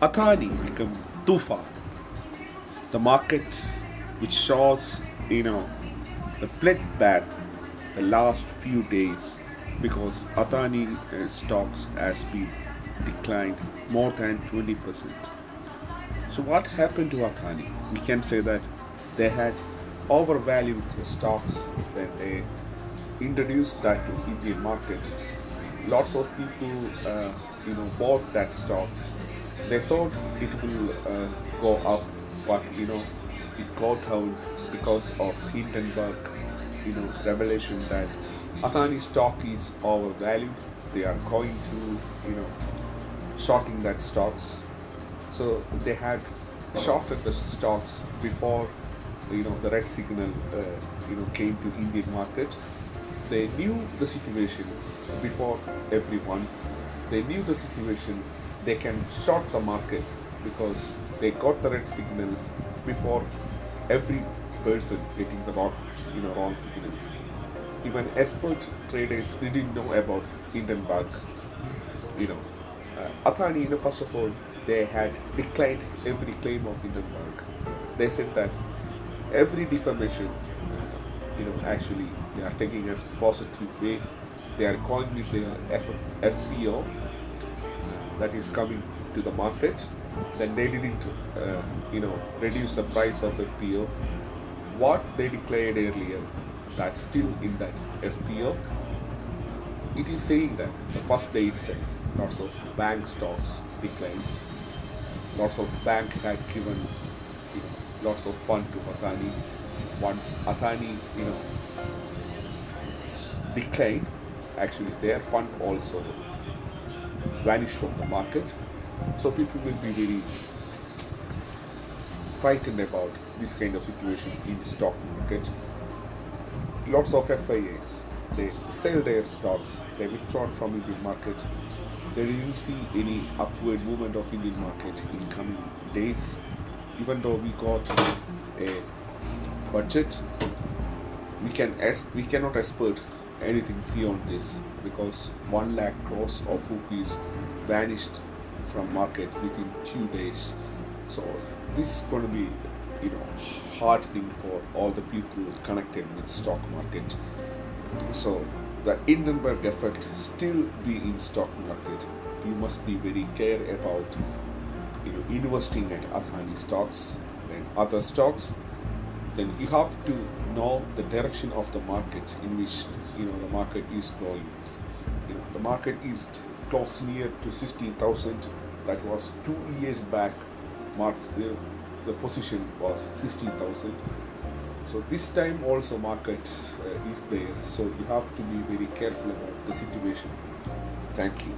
Adani become too far. The market, which shows, you know, the bloodbath the last few days because Adani uh, stocks has been declined more than 20%. So what happened to Adani? We can say that they had overvalued the stocks when they introduced that to Indian market. Lots of people, uh, you know, bought that stocks. They thought it will uh, go up, but you know, it got down because of Hindenburg, you know, revelation that Adani stock is overvalued. They are going to, you know, shorting that stocks. So they had shorted the stocks before, you know, the red signal, uh, you know, came to Indian market. They knew the situation before everyone. They knew the situation. They can short the market because they got the red signals before every person getting the wrong, you know, wrong signals. Even expert traders didn't know about Hindenburg. You know, uh, Adani, you know, first of all, they had declined every claim of Hindenburg. They said that every defamation, you know, actually they are taking as positive way. They are calling it the F- FPO that is coming to the market. Then they didn't, uh, you know, reduce the price of FPO. What they declared earlier, that's still in that FPO. It is saying that the first day itself, lots of bank stocks declined. Lots of bank had given, you know, lots of fund to Adani. Once Adani, you know, declined, actually their fund also vanished from the market. So people will be very frightened about this kind of situation in the stock market. Lots of FIAs, they sell their stocks, they withdraw from Indian market. They didn't see any upward movement of Indian market in coming days. Even though we got a budget, we can as we cannot expect anything beyond this because one lakh crores of rupees vanished from market within two days. So this is going to be, you know, heartening for all the people connected with stock market. So the Hindenburg effect still be in stock market. You must be very care about, you know, investing at Adani stocks and other stocks. Then you have to know the direction of the market in which you know the market is going. You know, the market is close near to sixteen thousand. That was two years back. Mark the, the position was sixteen thousand. So this time also market uh, is there. So you have to be very careful about the situation. Thank you.